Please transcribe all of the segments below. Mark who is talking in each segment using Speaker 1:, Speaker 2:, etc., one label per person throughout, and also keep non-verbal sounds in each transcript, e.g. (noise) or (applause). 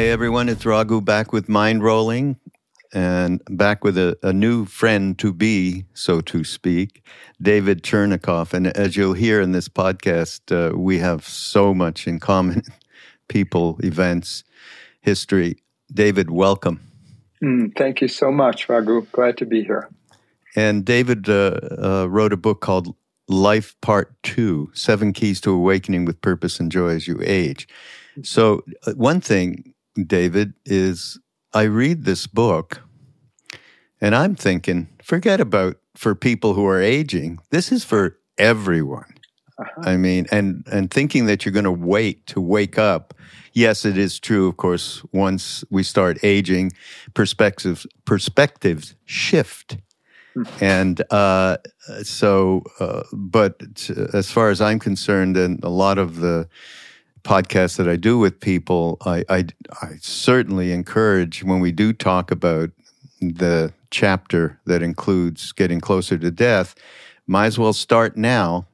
Speaker 1: Hey everyone, it's Raghu back with Mindrolling and back with a, a new friend to be, so to speak, David Chernikoff. And as you'll hear in this podcast, uh, we have so much in common (laughs) people, events, history. David, welcome.
Speaker 2: Mm, thank you so much, Raghu. Glad to be here.
Speaker 1: And David uh, uh, wrote a book called Life Part Two Seven Keys to Awakening with Purpose and Joy as You Age. So, uh, one thing, David, is I read this book and I'm thinking, forget about for people who are aging. This is for everyone. Uh-huh. I mean, and and thinking that you're going to wait to wake up. Yes, it is true. Of course, once we start aging, perspectives perspectives shift, hmm. and uh, so. Uh, but as far as I'm concerned, and a lot of the podcasts that I do with people, I, I, I certainly encourage when we do talk about the chapter that includes getting closer to death, might as well start now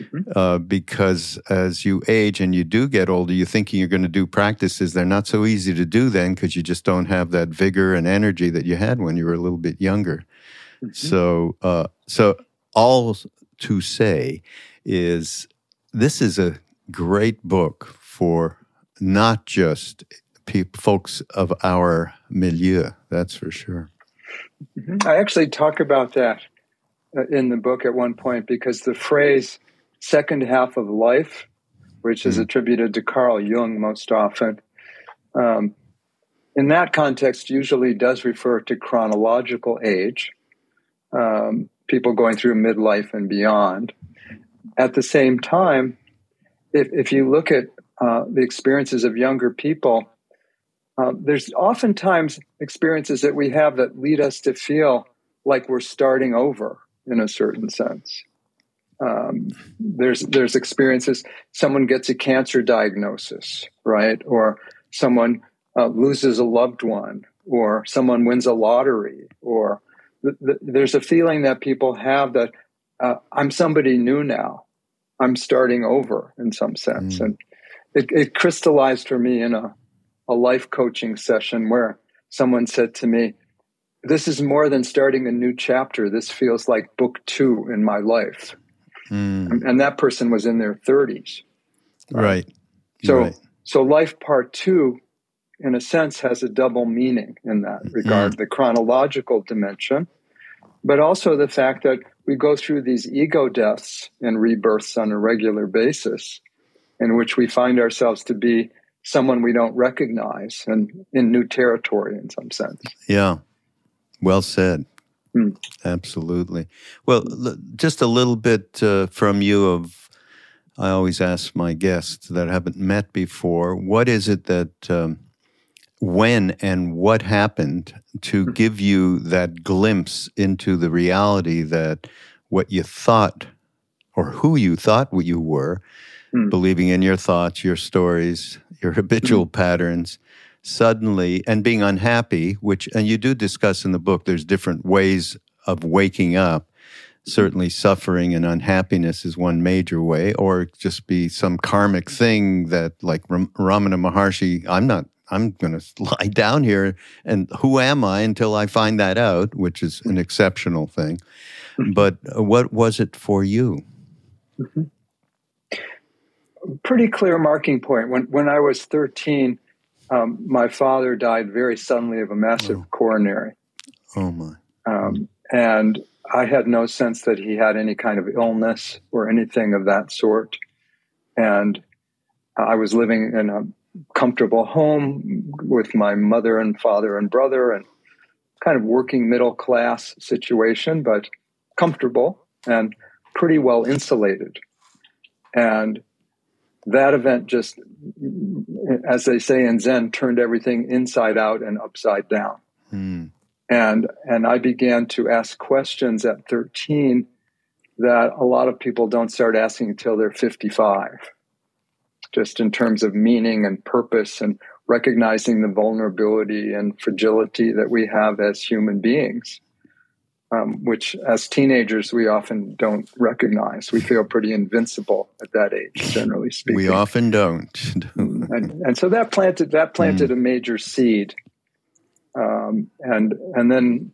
Speaker 1: Mm-hmm. Uh, because as you age and you do get older, you're thinking you're going to do practices. They're not so easy to do then because you just don't have that vigor and energy that you had when you were a little bit younger. Mm-hmm. So, uh, so all to say is this is a great book for not just folks of our milieu. That's for sure.
Speaker 2: Mm-hmm. I actually talk about that uh, in the book at one point because the phrase second half of life, which is mm-hmm. attributed to Carl Jung most often, um, in that context, usually does refer to chronological age, um, people going through midlife and beyond. At the same time, if, if you look at uh, the experiences of younger people, uh, there's oftentimes experiences that we have that lead us to feel like we're starting over in a certain sense. Um, there's there's experiences. Someone gets a cancer diagnosis, right, or someone uh, loses a loved one, or someone wins a lottery, or th- th- there's a feeling that people have that uh, I'm somebody new now. I'm starting over in some sense, mm. and it, it crystallized for me in a a life coaching session where someone said to me, This is more than starting a new chapter. This feels like book two in my life. Mm. And, that person was in their 30s.
Speaker 1: Right.
Speaker 2: So,
Speaker 1: right.
Speaker 2: so life part two, in a sense, has a double meaning in that regard mm. the chronological dimension, but also the fact that we go through these ego deaths and rebirths on a regular basis, in which we find ourselves to be someone we don't recognize and in new territory in some sense.
Speaker 1: Yeah. Well said. Hmm. Absolutely. Well, l- just a little bit uh, from you of I always ask my guests that I haven't met before, what is it that um, when and what happened to hmm. give you that glimpse into the reality that what you thought or who you thought you were, mm. believing in your thoughts, your stories, your habitual mm-hmm. patterns suddenly and being unhappy which and you do discuss in the book there's different ways of waking up certainly suffering and unhappiness is one major way or just be some karmic thing that like ramana maharshi i'm not i'm going (laughs) to lie down here and who am i until i find that out which is an exceptional thing mm-hmm. but what was it for you mm-hmm
Speaker 2: pretty clear marking point. When when I was 13, um, my father died very suddenly of a massive oh. coronary.
Speaker 1: Oh my! Um,
Speaker 2: and I had no sense that he had any kind of illness or anything of that sort. And I was living in a comfortable home with my mother and father and brother, and kind of working middle class situation, but comfortable and pretty well insulated. And that event just, as they say in Zen, turned everything inside out and upside down. Mm. And and I began to ask questions at 13 that a lot of people don't start asking until they're 55. Just in terms of meaning and purpose and recognizing the vulnerability and fragility that we have as human beings um, which as teenagers we often don't recognize. We feel pretty invincible at that age, generally speaking.
Speaker 1: We often don't. (laughs)
Speaker 2: and and so that planted that planted mm. a major seed, um, and and then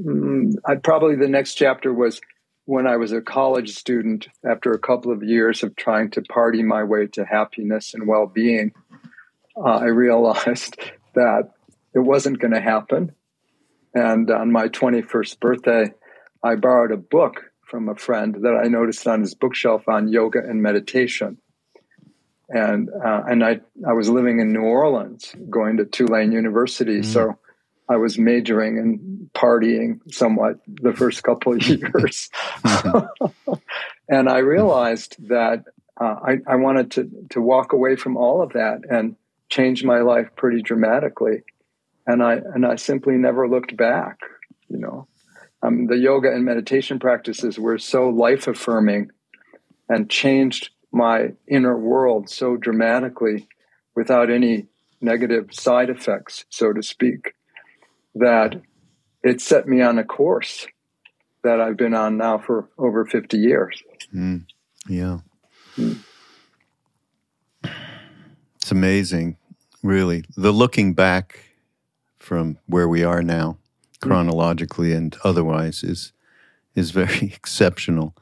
Speaker 2: mm, I probably the next chapter was when I was a college student. After a couple of years of trying to party my way to happiness and well being, uh, I realized (laughs) that it wasn't going to happen. And on my 21st birthday, I borrowed a book from a friend that I noticed on his bookshelf on yoga and meditation. And uh, and I I was living in New Orleans, going to Tulane University, mm-hmm. so I was majoring in partying somewhat the first couple of (laughs) years, (laughs) and I realized that uh, I, I wanted to to walk away from all of that and change my life pretty dramatically, and I and I simply never looked back, you know? Um, the yoga and meditation practices were so life affirming and changed my inner world so dramatically without any negative side effects, so to speak, that it set me on a course that I've been on now for over 50 years.
Speaker 1: Mm, yeah. Mm. It's amazing, really. The looking back from where we are now chronologically and otherwise is is very (laughs) exceptional.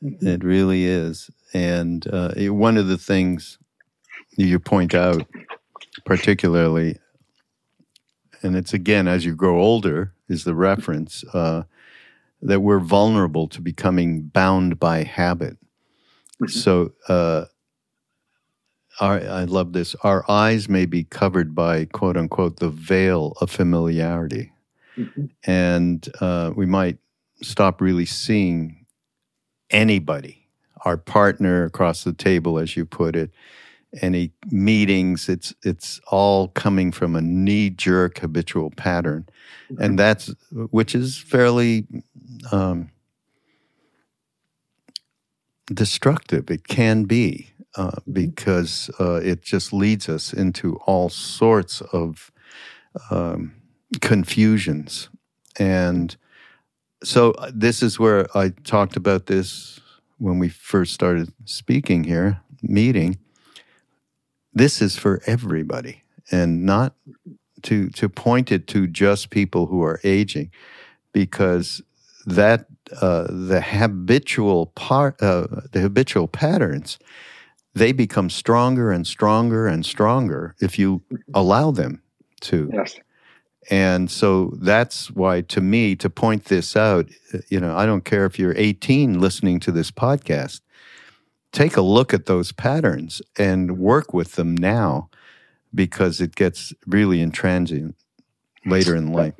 Speaker 1: It really is, and uh, one of the things you point out, particularly, and it's again as you grow older, is the reference uh, that we're vulnerable to becoming bound by habit. Mm-hmm. So. Uh, our, I love this. Our eyes may be covered by quote unquote the veil of familiarity. Mm-hmm. And uh, we might stop really seeing anybody, our partner across the table, as you put it, any meetings. It's it's all coming from a knee jerk habitual pattern, mm-hmm. and that's which is fairly um, destructive. It can be uh, mm-hmm. because uh, it just leads us into all sorts of um, confusions. And so uh, this is where I talked about this when we first started speaking here, meeting. This is for everybody and not to to point it to just people who are aging because that uh, the habitual part uh, the habitual patterns they become stronger and stronger and stronger if you allow them to.
Speaker 2: Yes.
Speaker 1: And so that's why, to me, to point this out, you know, I don't care if you're 18 listening to this podcast, take a look at those patterns and work with them now because it gets really intransient later in life.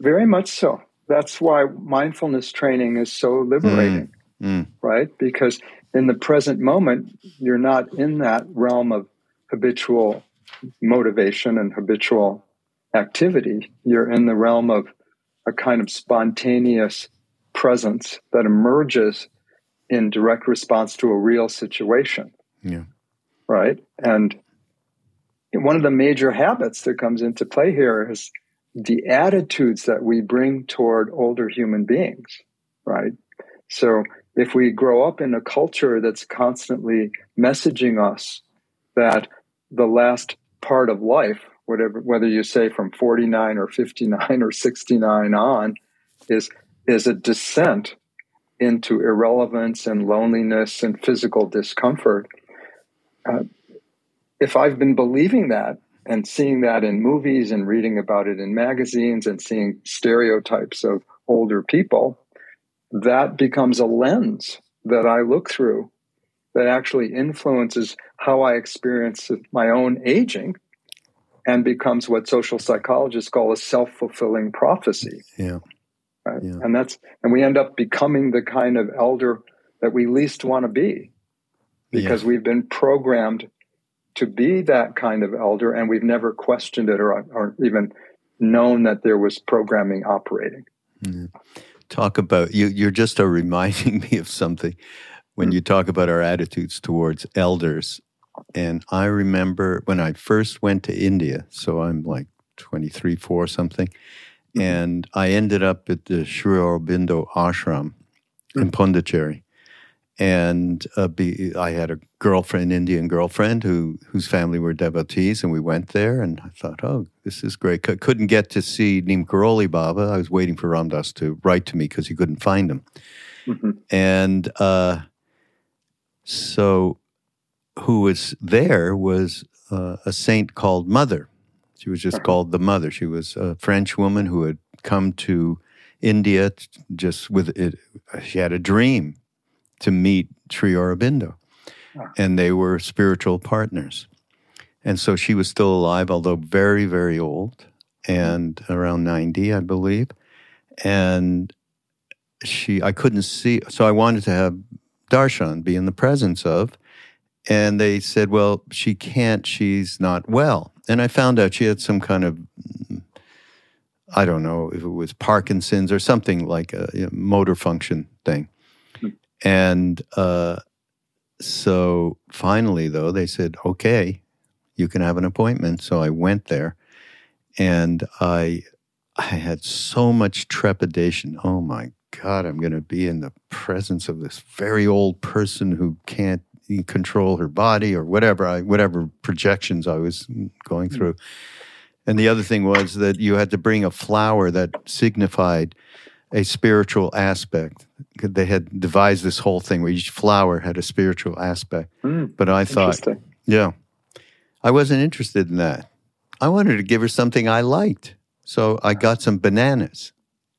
Speaker 2: Very much so. That's why mindfulness training is so liberating, mm, mm. right? Because in the present moment, you're not in that realm of habitual motivation and habitual activity, you're in the realm of a kind of spontaneous presence that emerges in direct response to a real situation.
Speaker 1: Yeah.
Speaker 2: Right. And one of the major habits that comes into play here is the attitudes that we bring toward older human beings. Right. So if we grow up in a culture that's constantly messaging us that the last part of life whatever whether you say from 49 or 59 or 69 on is is a descent into irrelevance and loneliness and physical discomfort uh, if i've been believing that and seeing that in movies and reading about it in magazines and seeing stereotypes of older people that becomes a lens that i look through that actually influences how i experience my own aging and becomes what social psychologists call a self-fulfilling prophecy.
Speaker 1: Yeah.
Speaker 2: Right? yeah. And that's and we end up becoming the kind of elder that we least want to be because yeah. we've been programmed to be that kind of elder and we've never questioned it or, or even known that there was programming operating.
Speaker 1: Mm. Talk about you you're just reminding (laughs) me of something when mm. you talk about our attitudes towards elders and I remember when I first went to India, so I'm like 23, 4 something, mm-hmm. and I ended up at the Sri Aurobindo ashram mm-hmm. in Pondicherry. and uh, be, I had a girlfriend, Indian girlfriend, who whose family were devotees, and we went there. And I thought, oh, this is great. C- couldn't get to see Neem Karoli Baba. I was waiting for Ram Dass to write to me because he couldn't find him. Mm-hmm. And uh, so, who was there was uh, a saint called Mother. She was just called the Mother. She was a French woman who had come to India just with it. She had a dream to meet Sri Aurobindo. And they were spiritual partners. And so she was still alive, although very, very old, and around 90, I believe. And she, I couldn't see, so I wanted to have Darshan be in the presence of. And they said, well, she can't, she's not well. And I found out she had some kind of, I don't know if it was Parkinson's or something like a you know, motor function thing. And uh, so finally, though, they said, okay, you can have an appointment. So I went there and I, I had so much trepidation. Oh my God, I'm going to be in the presence of this very old person who can't control her body or whatever I, whatever projections I was going through. And the other thing was that you had to bring a flower that signified a spiritual aspect. They had devised this whole thing where each flower had a spiritual aspect. Mm, but I thought, yeah, I wasn't interested in that. I wanted to give her something I liked. So I got some bananas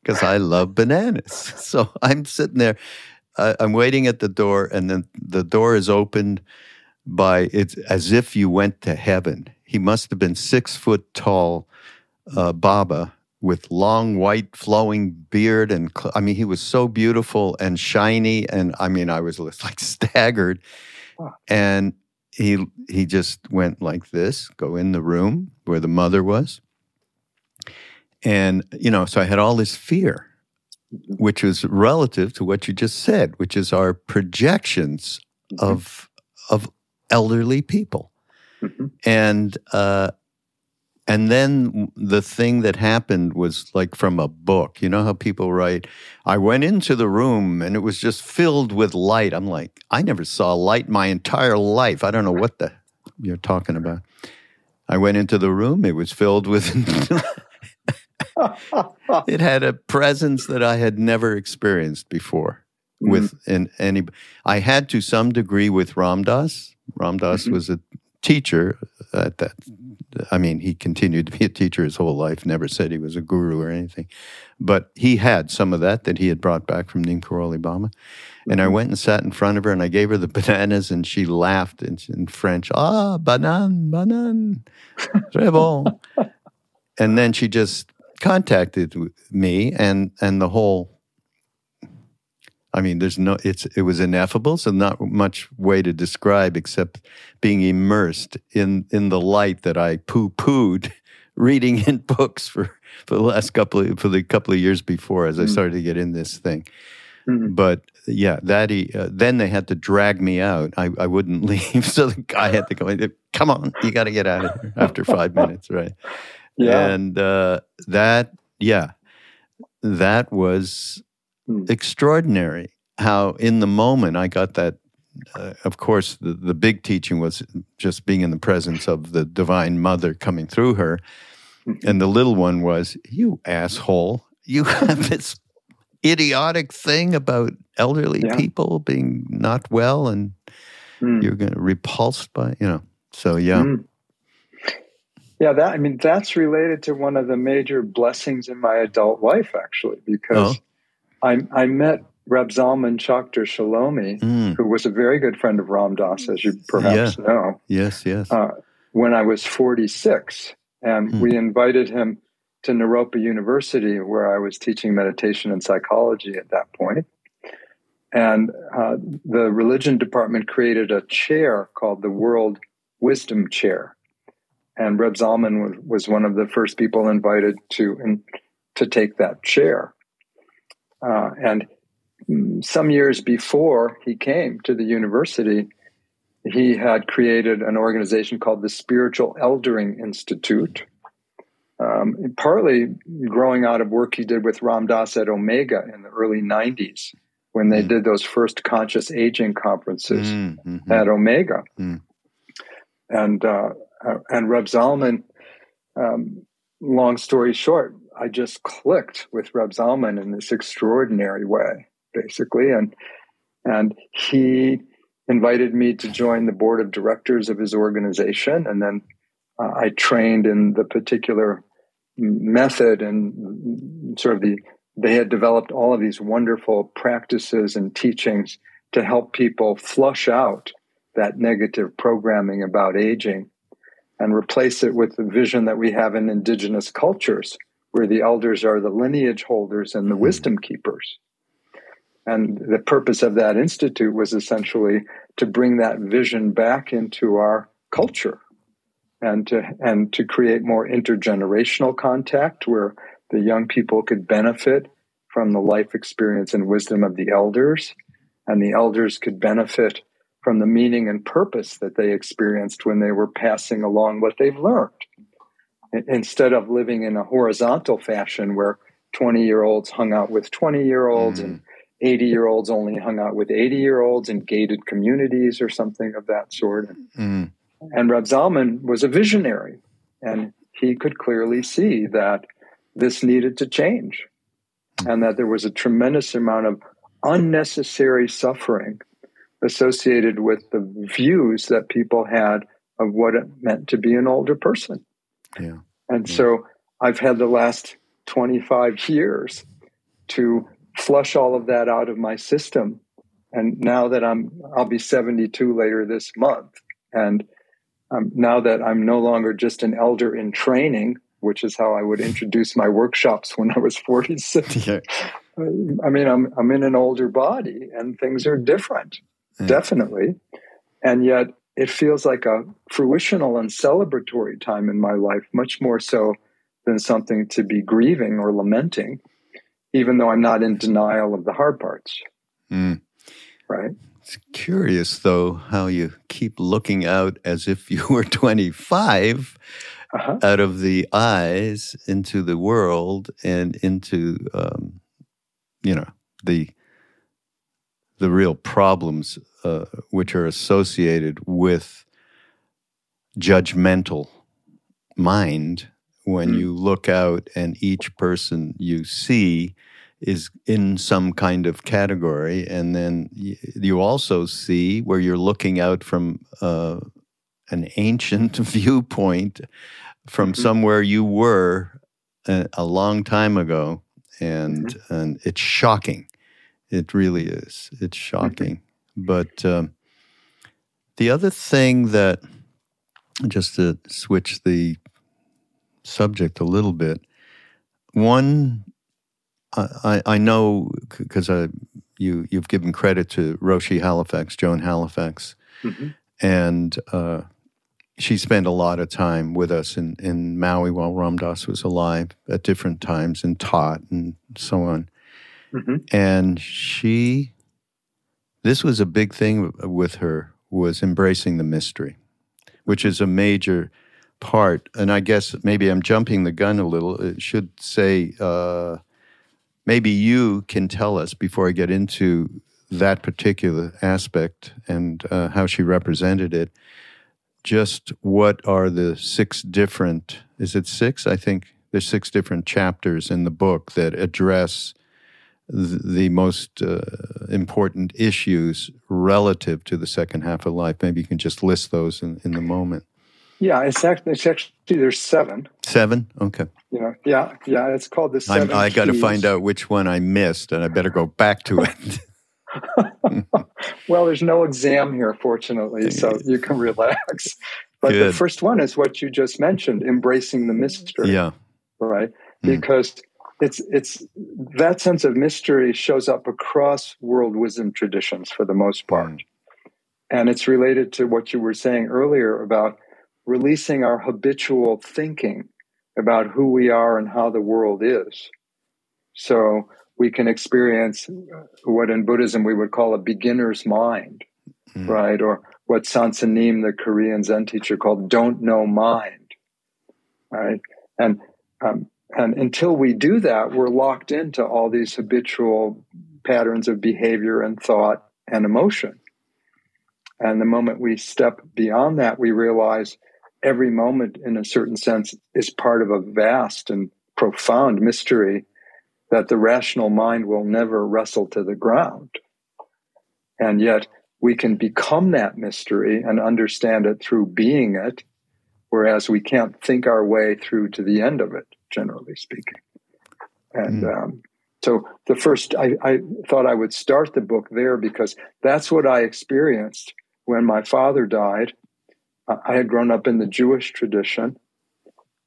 Speaker 1: because I love bananas. (laughs) So I'm sitting there, uh, I'm waiting at the door, and then the door is opened by it's as if you went to heaven. He must have been six foot tall, uh, Baba, with long white flowing beard and I mean he was so beautiful and shiny and I mean I was (laughs) like staggered and he he just went like this go in the room where the mother was and you know so I had all this fear. Which is relative to what you just said which is our projections mm-hmm. of of elderly people mm-hmm. and uh and then the thing that happened was like from a book. You know how people write, I went into the room and it was just filled with light. I'm like, I never saw light my entire life. I don't know what the you're talking about. I went into the room, it was filled with (laughs) it had a presence that I had never experienced before mm-hmm. with in any I had to some degree with Ram Dass. Ram Dass mm-hmm. was a teacher at that. I mean, he continued to be a teacher his whole life, never said he was a guru or anything. But he had some of that that he had brought back from Neem Karoli Baba. And I mm-hmm. went and sat in front of her and I gave her the (laughs) bananas and she laughed in, in French, ah, banan, banan, très bon. (laughs) and then she just contacted me and, and the whole I mean, there's no, it's, it was ineffable. So not much way to describe except being immersed in, in the light that I poo pooed (laughs) reading in books for, for the last couple of, for the couple of years before as I mm-hmm. started to get in this thing. Mm-hmm. But yeah, that he, uh, then they had to drag me out. I, I wouldn't (laughs) leave. So the guy had to go, come on, you got to get out of here after five minutes. Right. Yeah. And, uh, that, yeah, that was, Hmm. extraordinary how in the moment I got that. Uh, of course, the, the big teaching was just being in the presence of the Divine Mother coming through her. Mm-hmm. And the little one was, You asshole, you have this idiotic thing about elderly yeah. people being not well and mm. you're going to repulsed by, you know. So, yeah. Mm.
Speaker 2: Yeah, that I mean that's related to one of the major blessings in my adult life, actually, because oh. I, I met Reb Zalman Schachter-Shalomi, mm. who was a very good friend of Ram Dass, as you perhaps yeah. know.
Speaker 1: Yes, yes. Uh,
Speaker 2: when I was 46. And mm. we invited him to Naropa University, where I was teaching meditation and psychology at that point. And uh, the religion department created a chair called the World Wisdom Chair. And Reb Zalman was, was one of the first people invited to, in, to take that chair. Uh, and some years before he came to the university, he had created an organization called the Spiritual Eldering Institute, um, partly growing out of work he did with Ram Dass at Omega in the early 90s. when they mm. did those first conscious aging conferences mm, mm-hmm. at Omega. Mm. And uh, and Reb Zalman, um, long story short, I just clicked with Reb Zalman in this extraordinary way, basically, and and he invited me to join the board of directors of his organization, and then uh, I trained in the particular method and sort of the they had developed all of these wonderful practices and teachings to help people flush out that negative programming about aging and replace it with the vision that we have in indigenous cultures, where the elders are the lineage holders and the mm-hmm. wisdom keepers. And the purpose of that institute was essentially to bring that vision back into our culture and to and to create more intergenerational contact where the young people could benefit from the life experience and wisdom of the elders, and the elders could benefit from the meaning and purpose that they experienced when they were passing along what they've learned. Instead of living in a horizontal fashion where 20 year olds hung out with 20 year olds mm. and 80 year olds only hung out with 80 year olds in gated communities or something of that sort. Mm. And Reb Zalman was a visionary, and he could clearly see that this needed to change and that there was a tremendous amount of unnecessary suffering associated with the views that people had of what it meant to be an older person. Yeah. And yeah. so I've had the last 25 years to flush all of that out of my system. And now that I'm, I'll be 72 later this month. And um, now that I'm no longer just an elder in training, which is how I would introduce my workshops when I was 46. (laughs) Yeah. I mean, I'm, I'm in an older body and things are different, yeah. definitely. And yet it feels like a fruitional and celebratory time in my life, much more so than something to be grieving or lamenting, even though I'm not in denial of the hard parts. Mm. Right.
Speaker 1: It's curious, though, how you keep looking out as if you were (laughs) 25 uh-huh. out of the eyes into the world and into um, you know the the real problems uh, which are associated with judgmental mind when mm. you look out and each person you see is in some kind of category and then you also see where you're looking out from uh, an ancient (laughs) viewpoint from mm-hmm. somewhere you were a, a, long time ago, and mm-hmm. and it's shocking. It really is. It's shocking. But um, the other thing that, just to switch the subject a little bit, one I, I know because I you you've given credit to Roshi Halifax, Joan Halifax, mm-hmm. and uh, she spent a lot of time with us in, in Maui while Ram Dass was alive at different times and taught and so on. Mm-hmm. And she, this was a big thing with her, was embracing the mystery, which is a major part. And I guess maybe I'm jumping the gun a little. It should say, uh, maybe you can tell us before I get into that particular aspect and uh, how she represented it just what are the six different, is it six? I think there's six different chapters in the book that address the, most uh, important issues relative to the second half of life. Maybe you can just list those in, in the moment.
Speaker 2: Yeah, it's actually, it's actually there's seven.
Speaker 1: Seven? Okay.
Speaker 2: Yeah, yeah, yeah. It's called the seven.
Speaker 1: I'm, I got to find out which one I missed, and I better go back to it. (laughs) (laughs)
Speaker 2: well, there's no exam here, fortunately, so you can relax. But Good. the first one is what you just mentioned, embracing the mystery.
Speaker 1: Yeah.
Speaker 2: Right? Mm. It's it's that sense of mystery shows up across world wisdom traditions for the most part. Mm. And it's related to what you were saying earlier about releasing our habitual thinking about who we are and how the world is. So we can experience what in Buddhism we would call a beginner's mind, mm. right? Or what Soen Sa Nim, the Korean Zen teacher, called "don't know mind," right? And um, and until we do that, we're locked into all these habitual patterns of behavior and thought and emotion. And the moment we step beyond that, we realize every moment, in a certain sense, is part of a vast and profound mystery that the rational mind will never wrestle to the ground. And yet, we can become that mystery and understand it through being it, whereas we can't think our way through to the end of it, generally speaking. And mm. um, so the first, I, I thought I would start the book there because that's what I experienced when my father died. I had grown up in the Jewish tradition,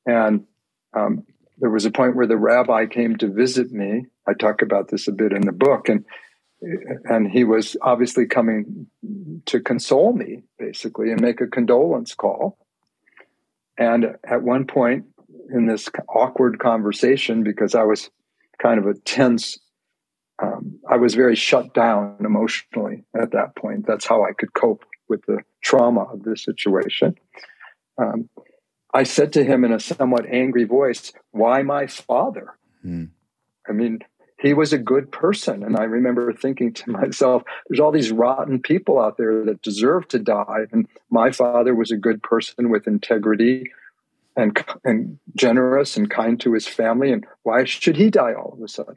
Speaker 2: and um, there was a point where the rabbi came to visit me. I talk about this a bit in the book, and and he was obviously coming to console me, basically, and make a condolence call. And at one point in this awkward conversation, because I was kind of a tense. Um, I was very shut down emotionally at that point. That's how I could cope with the trauma of this situation. Um, I said to him in a somewhat angry voice, Why my father? Mm. I mean, he was a good person. And I remember thinking to myself, there's all these rotten people out there that deserve to die. And my father was a good person with integrity and, and generous and kind to his family. And why should he die all of a sudden?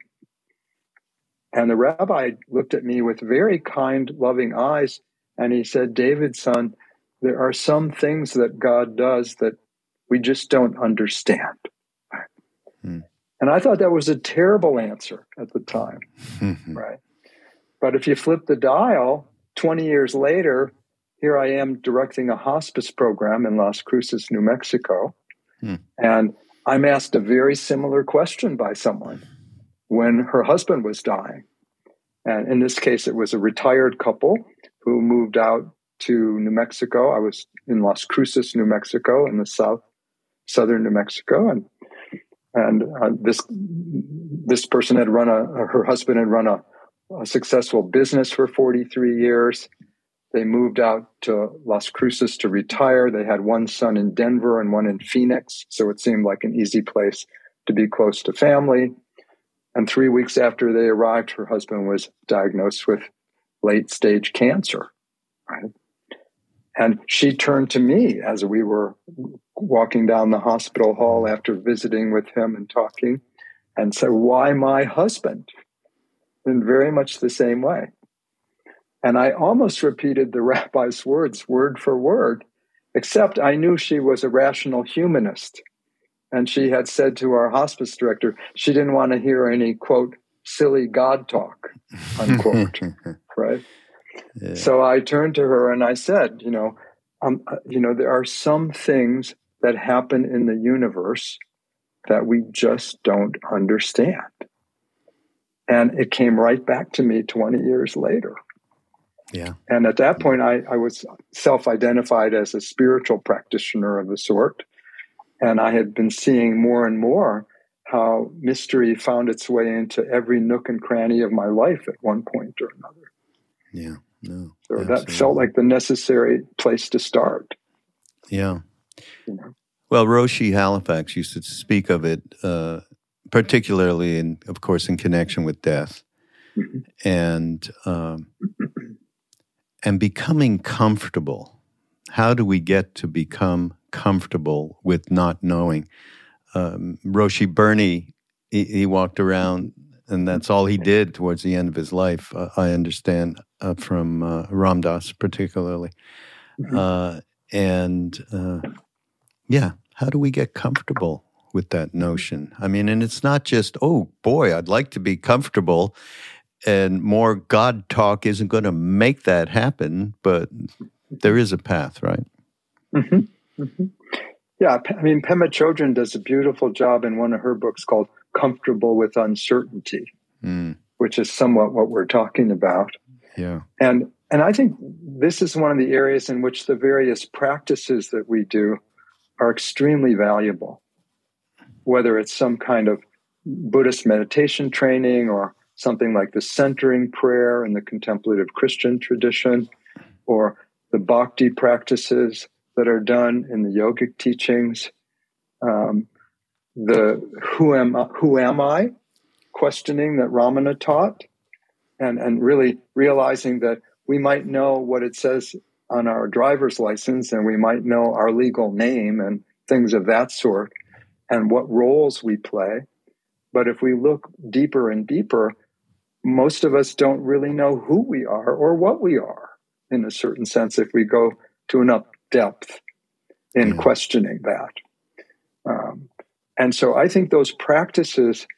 Speaker 2: And the rabbi looked at me with very kind, loving eyes. And he said, David, son, there are some things that God does that we just don't understand. Hmm. And I thought that was a terrible answer at the time. (laughs) right. But if you flip the dial 20 years later, here I am directing a hospice program in Las Cruces, New Mexico. Hmm. And I'm asked a very similar question by someone when her husband was dying. And in this case, it was a retired couple who moved out to New Mexico. I was in Las Cruces, New Mexico, in the south, southern New Mexico, and and uh, this this person had run a her husband had run a, a successful business for 43 years they moved out to Las Cruces to retire. They had one son in Denver and one in Phoenix. So it seemed like an easy place to be close to family. And three weeks after they arrived, her husband was diagnosed with late stage cancer. Right. And she turned to me as we were walking down the hospital hall after visiting with him and talking and said, Why my husband? In very much the same way. And I almost repeated the (laughs) rabbi's words word for word, except I knew she was a rational humanist. And she had said to our hospice director, she didn't want to hear any, quote, silly God talk, (laughs) unquote. right? Yeah. So I turned to her and I said, you know, um, uh, you know, there are some things that happen in the universe that we just don't understand. And it came right back to me 20 years later.
Speaker 1: Yeah.
Speaker 2: And at that point, I, I was self identified as a spiritual practitioner of the sort. And I had been seeing more and more how mystery found its way into every nook and cranny of my life at one point or another.
Speaker 1: Yeah. No.
Speaker 2: So absolutely. that felt like the necessary place to start.
Speaker 1: Yeah. You know? Well, Roshi Halifax used to speak of it, uh, particularly in, of course, in connection with death. Mm-hmm. And um, and becoming comfortable. How do we get to become comfortable with not knowing? Um, Roshi Bernie, he, he, walked around, and that's all he did towards the end of his life. Uh, I understand uh, from uh, Ram Dass, particularly. Mm-hmm. Uh, and uh, yeah, how do we get comfortable with that notion? I mean, and it's not just, oh boy, I'd like to be comfortable and more God talk isn't going to make that happen, but there is a path, right?
Speaker 2: Mm-hmm. Mm-hmm. Yeah, I mean, Pema Chodron does a beautiful job in one of her books called Comfortable with Uncertainty, mm. which is somewhat what we're talking about.
Speaker 1: Yeah.
Speaker 2: And and I think this is one of the areas in which the various practices that we do are extremely valuable. Whether it's some kind of Buddhist meditation training or something like the centering prayer in the contemplative Christian tradition, or the bhakti practices that are done in the yogic teachings, um, the who am I, who am I questioning that Ramana taught, and, and really realizing that we might know what it says on our driver's license and we might know our legal name and things of that sort and what roles we play. But if we look deeper and deeper, most of us don't really know who we are or what we are in a certain sense if we go to enough depth in yeah. questioning that. Um, and so I think those practices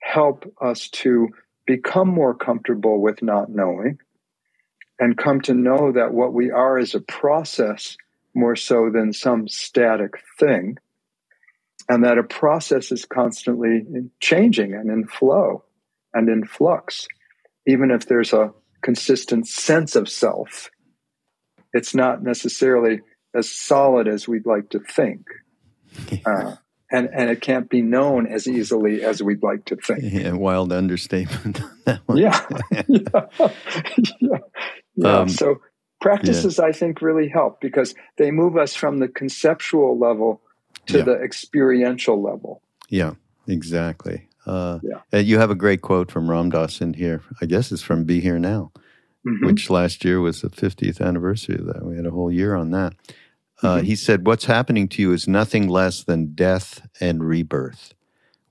Speaker 2: help us to become more comfortable with not knowing and come to know that what we are is a process more so than some static thing, and that a process is constantly changing and in flow and in flux. Even if there's a consistent sense of self, it's not necessarily as solid as we'd like to think. (laughs) Uh, and, and it can't be known as easily as we'd like to think. (laughs)
Speaker 1: Yeah, wild understatement.
Speaker 2: yeah. (laughs) yeah. yeah. Yeah. Um, so practices, yeah. I think, really help because they move us from the conceptual level to the experiential level.
Speaker 1: Yeah, exactly. Uh, yeah. You have a great quote from Ram Dass in here. I guess it's from Be Here Now, mm-hmm. which last year was the 50th anniversary of that. We had a whole year on that. Uh, mm-hmm. He said, What's happening to you is nothing less than death and rebirth.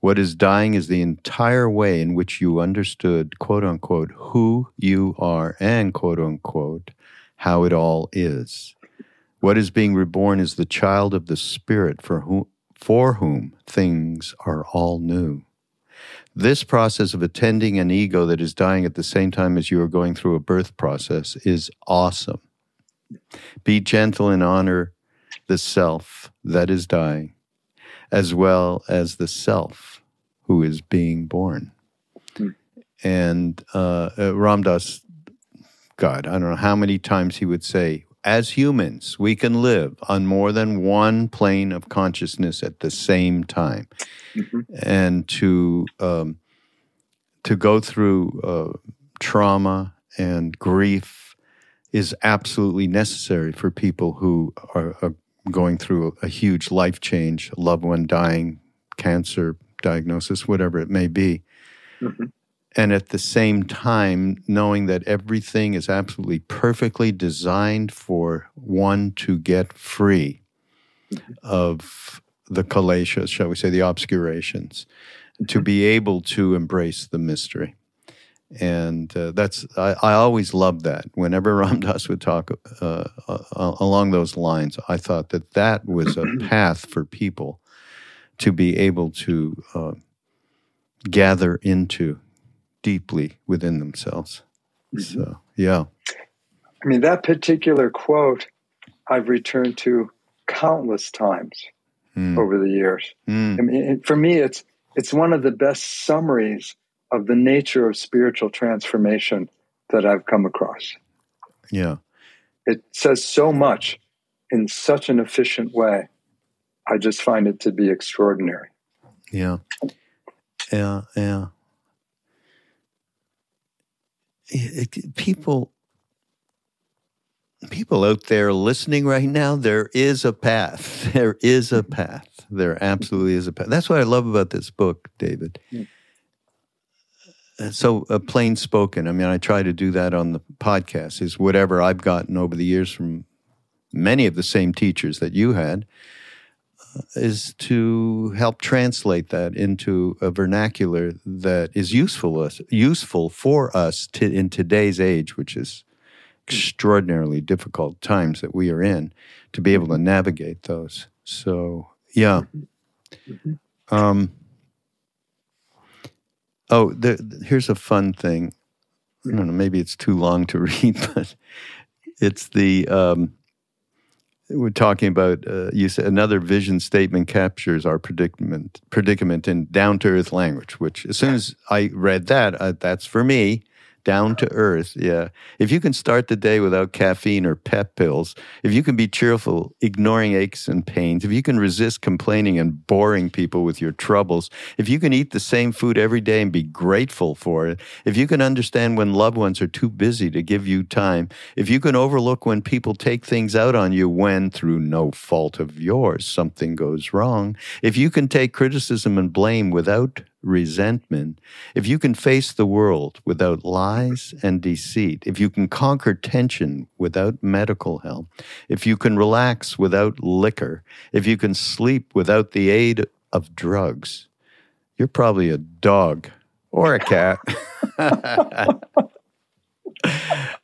Speaker 1: What is dying is the entire way in which you understood, quote unquote, who you are and, quote unquote, how it all is. What is being reborn is the child of the Spirit for whom, for whom things are all new. This process of attending an ego that is dying at the same time as you are going through a birth process is awesome. Be gentle and honor the self that is dying as well as the self who is being born. Hmm. And uh, uh, Ram Dass, God, I don't know how many times he would say, as humans, we can live on more than one plane of consciousness at the same time. Mm-hmm. And to, um, to go through uh, trauma and grief is absolutely necessary for people who are, are going through a, huge life change, a loved one dying, cancer diagnosis, whatever it may be. Mm-hmm. And at the same time, knowing that everything is absolutely perfectly designed for one to get free of the kleshas, shall we say, the obscurations, to be able to embrace the mystery and uh, that's I, I, always loved that. Whenever (laughs) Ram Dass would talk uh, uh, along those lines, I thought that that was a (clears throat) path for people to be able to uh, gather into deeply within themselves. Mm-hmm. So, yeah.
Speaker 2: I mean, that particular quote I've returned to countless times mm. over the years. Mm. I mean, for me, it's it's one of the best summaries of the nature of spiritual transformation that I've come across.
Speaker 1: Yeah.
Speaker 2: It says so much in such an efficient way. I just find it to be extraordinary.
Speaker 1: Yeah. Yeah, yeah. It, people people out there listening right now, there is a path. (laughs) There is a path. There absolutely is a path. That's what I love about this book, David. Mm so uh, plain spoken. I mean, I try to do that on the podcast. Is whatever I've gotten over the years from many of the same teachers that you had, uh, is to help translate that into a vernacular that is useful us useful for us to, in today's age, which is extraordinarily difficult times that we are in, to be able to navigate those. So, yeah. Um, Oh, there, here's a fun thing. I don't know, maybe it's too long to (laughs) read, but it's the um, we're talking about. Uh, you said another vision statement captures our predicament predicament in down to earth language. Which, as soon as I read that, uh, that's for me down to earth. Yeah. If you can start the day without caffeine or pep pills, if you can be cheerful, ignoring aches and pains, if you can resist complaining and boring people with your troubles, if you can eat the same food every day and be grateful for it, if you can understand when loved ones are too busy to give you time, if you can overlook when people take things out on you when, through no fault of yours, something goes wrong, if you can take criticism and blame without resentment, if you can face the world without lies and deceit, if you can conquer tension without medical help, if you can relax without liquor, if you can sleep without the aid of drugs, you're probably a dog or a cat. (laughs) (laughs)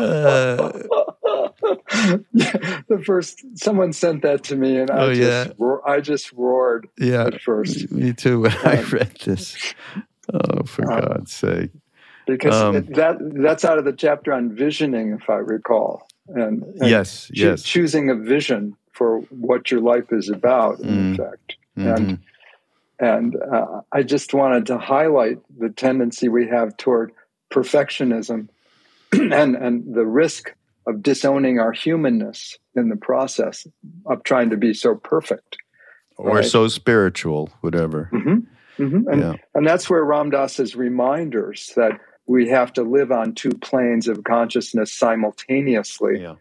Speaker 2: uh, (laughs) the first someone sent that to me, and I oh, just yeah. I just roared. Yeah, at first.
Speaker 1: Me too. When um, I read this, oh, for um, God's sake!
Speaker 2: Because um, it, that that's out of the chapter on visioning, if I recall. And, and
Speaker 1: yes, cho- yes,
Speaker 2: choosing a vision for what your life is about, in mm. effect, mm-hmm. and and uh, I just wanted to highlight the tendency we have toward perfectionism (clears throat) and and the risk of disowning our humanness in the process of trying to be so perfect
Speaker 1: or right? so spiritual, whatever.
Speaker 2: Mm-hmm. Mm-hmm. And, yeah. and that's where Ram Dass's reminders that we have to live on two planes of consciousness simultaneously yeah.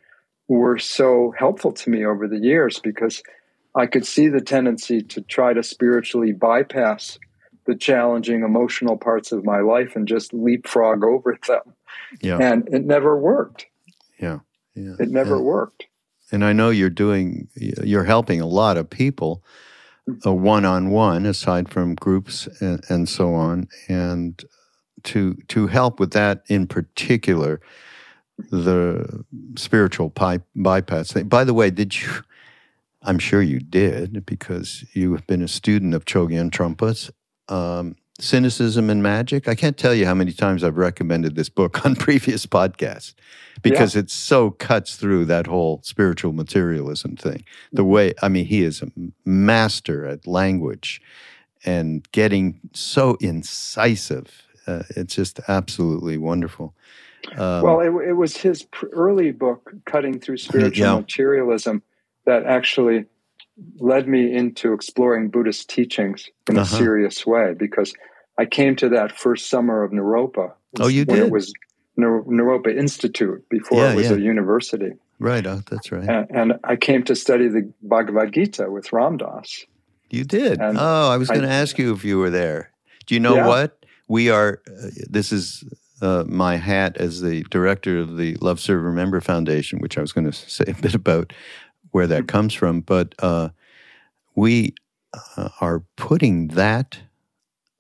Speaker 2: were so helpful to me over the years because I could see the tendency to try to spiritually bypass the challenging emotional parts of my life and just leapfrog over them. Yeah. And it never worked.
Speaker 1: Yeah. Yeah.
Speaker 2: It never worked.
Speaker 1: And I know you're doing, you're helping a lot of people one on one, aside from groups and, and, so on. And to to help with that in particular, the spiritual pipe bypass thing. By the way, did you? I'm sure you did because you have been a student of Chogyam Trungpa's um, Cynicism and Magic. I can't tell you how many times I've recommended this book (laughs) on previous podcasts because yeah. it so cuts through that whole spiritual materialism thing. The way, I mean, he is a master at language and getting so incisive. Uh, it's just absolutely wonderful.
Speaker 2: Um, well, it, it, was his early book, Cutting Through (laughs) Spiritual yeah. Materialism, that actually led me into exploring Buddhist teachings in uh-huh. a serious way because I came to that first summer of Naropa.
Speaker 1: Oh, you
Speaker 2: when
Speaker 1: did?
Speaker 2: It was Naropa Institute before yeah, it was yeah. a university.
Speaker 1: Right, oh, that's right.
Speaker 2: And, and, I came to study the Bhagavad Gita with Ram Dass.
Speaker 1: You did? And oh, I was going to ask you if you were there. Do you know yeah. what? We are, uh, this is uh, my hat as the director of the Love Serve Remember Foundation, which I was going (laughs) to say a bit about where that comes from, but uh, we uh, are putting that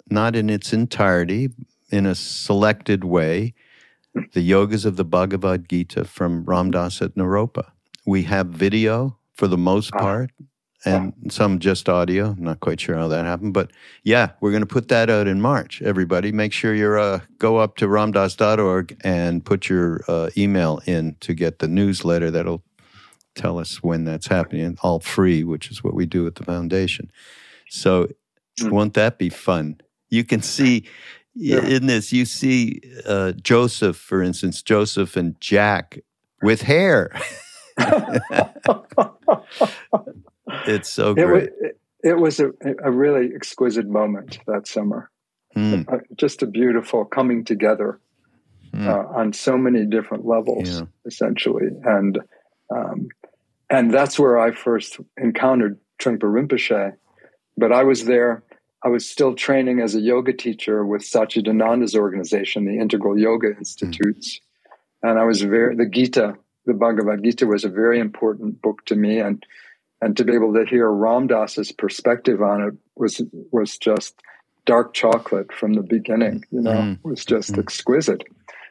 Speaker 1: not in its entirety, in a selected way, the yogas of the Bhagavad Gita from Ram Dass at Naropa. We have video for the most ah. part and some just audio. I'm not quite sure how that happened, but yeah, we're going to put that out in March. Everybody, make sure you uh, go up to ramdass.org and put your uh, email in to get the newsletter that'll tell us when that's happening, all free, which is what we do at the foundation. So, mm. won't that be fun? You can see yeah. in this, you see uh, Joseph, for instance, Joseph and Jack with hair. (laughs) it's so great.
Speaker 2: It was, it was a, a, really exquisite moment that summer. Mm. Just a beautiful coming together mm. uh, on so many different levels, yeah. essentially. And um, and that's where I first encountered Trungpa Rinpoche. But I was there, I was still training as a yoga teacher with Satchidananda's organization, the Integral Yoga Institutes. Mm. And I was very, the Gita, the Bhagavad Gita was a very important book to me. And, and to be able to hear Ram Dass's perspective on it was, was just dark chocolate from the beginning, you know, mm. was just mm. exquisite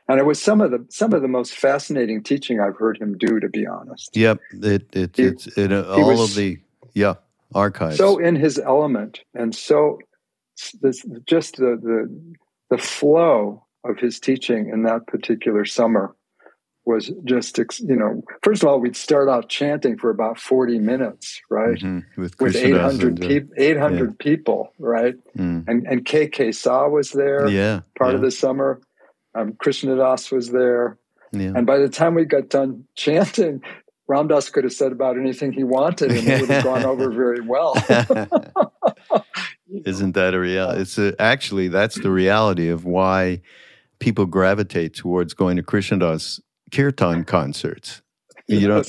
Speaker 2: and it was some of the some of the most fascinating teaching I've heard him do. To be honest,
Speaker 1: yep, it, it he, it's it, uh, all of the yeah archives.
Speaker 2: So in his element, and so this, just the the the flow of his teaching in that particular summer was just you know first of all we'd start out chanting for about 40 minutes right mm-hmm. with, with 800 people 800 yeah. people right mm. and and K.K. Sah was there
Speaker 1: yeah
Speaker 2: part
Speaker 1: yeah.
Speaker 2: of the summer um, Krishna Das was there. Yeah. And by the time we got done chanting, Ram Dass could have said about anything he wanted and it would have (laughs) gone over very well. (laughs)
Speaker 1: Isn't that a reality? It's a, actually, that's the reality of why people gravitate towards going to Krishna Das kirtan concerts. You know,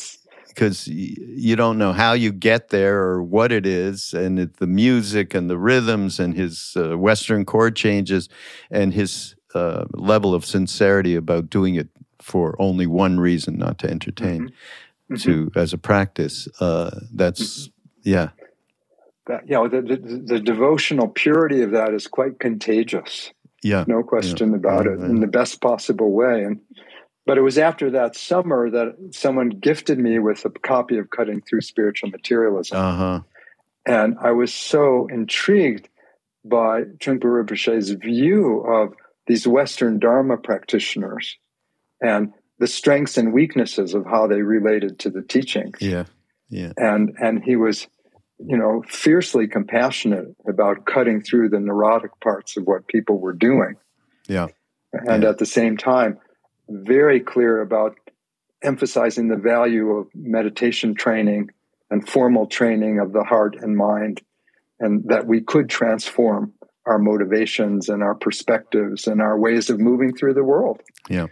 Speaker 1: because you don't know how you get there or what it is, and it, the music and the rhythms and his uh, Western chord changes and his uh, level of sincerity about doing it for only one reason, not to entertain, mm-hmm. to mm-hmm. as a practice. Uh, that's mm-hmm. yeah.
Speaker 2: That, you know, the, the, the, devotional purity of that is quite contagious.
Speaker 1: Yeah,
Speaker 2: no question
Speaker 1: yeah.
Speaker 2: about
Speaker 1: yeah,
Speaker 2: it, in the best possible way. And but it was after that summer that someone gifted me with a copy of Cutting Through Spiritual Materialism.
Speaker 1: Uh-huh.
Speaker 2: And I was so intrigued by Trungpa Rinpoche's view of these Western Dharma practitioners and the strengths and weaknesses of how they related to the teachings.
Speaker 1: Yeah. Yeah.
Speaker 2: And and he was, you know, fiercely compassionate about cutting through the neurotic parts of what people were doing.
Speaker 1: Yeah.
Speaker 2: And
Speaker 1: yeah.
Speaker 2: at the same time, very clear about emphasizing the value of meditation training and formal training of the heart and mind, and that we could transform our motivations and our perspectives and our ways of moving through the world.
Speaker 1: Yeah.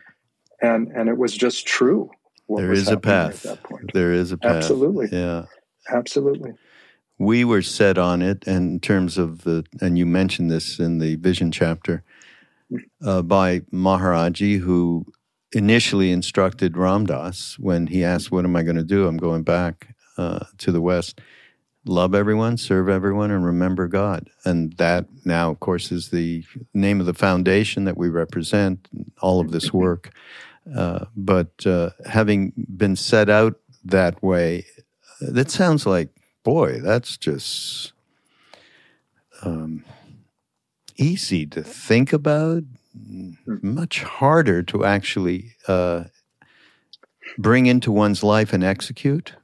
Speaker 2: And and it was just true.
Speaker 1: There is a path. There is a path.
Speaker 2: Absolutely.
Speaker 1: Yeah.
Speaker 2: Absolutely.
Speaker 1: We were set on it and in terms of the and you mentioned this in the vision chapter uh, by Maharaji who initially instructed Ram Dass when he asked, What am I going to do? I'm going back uh, to the West. Love everyone, serve everyone, and remember God. And that now, of course, is the name of the foundation that we represent, all of this work. (laughs) Uh, but uh, having been set out that way, that sounds like, boy, that's just um, easy to think about, much harder to actually uh, bring into one's life and execute.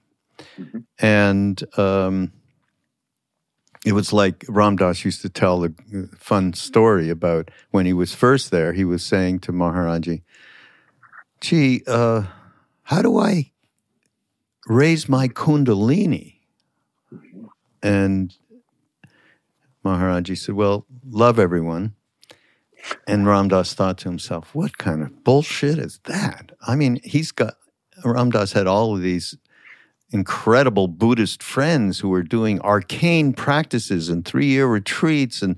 Speaker 1: Mm-hmm. And um, it was like Ram Dass used to tell a fun story about when he was first there. He was saying to Maharaji, Gee, uh, how do I raise my Kundalini? And Maharaji said, Well, love everyone and Ram Dass thought to himself, what kind of bullshit is that? I mean, he's got, Ram Dass had all of these incredible Buddhist friends who were doing arcane practices and three year retreats. And,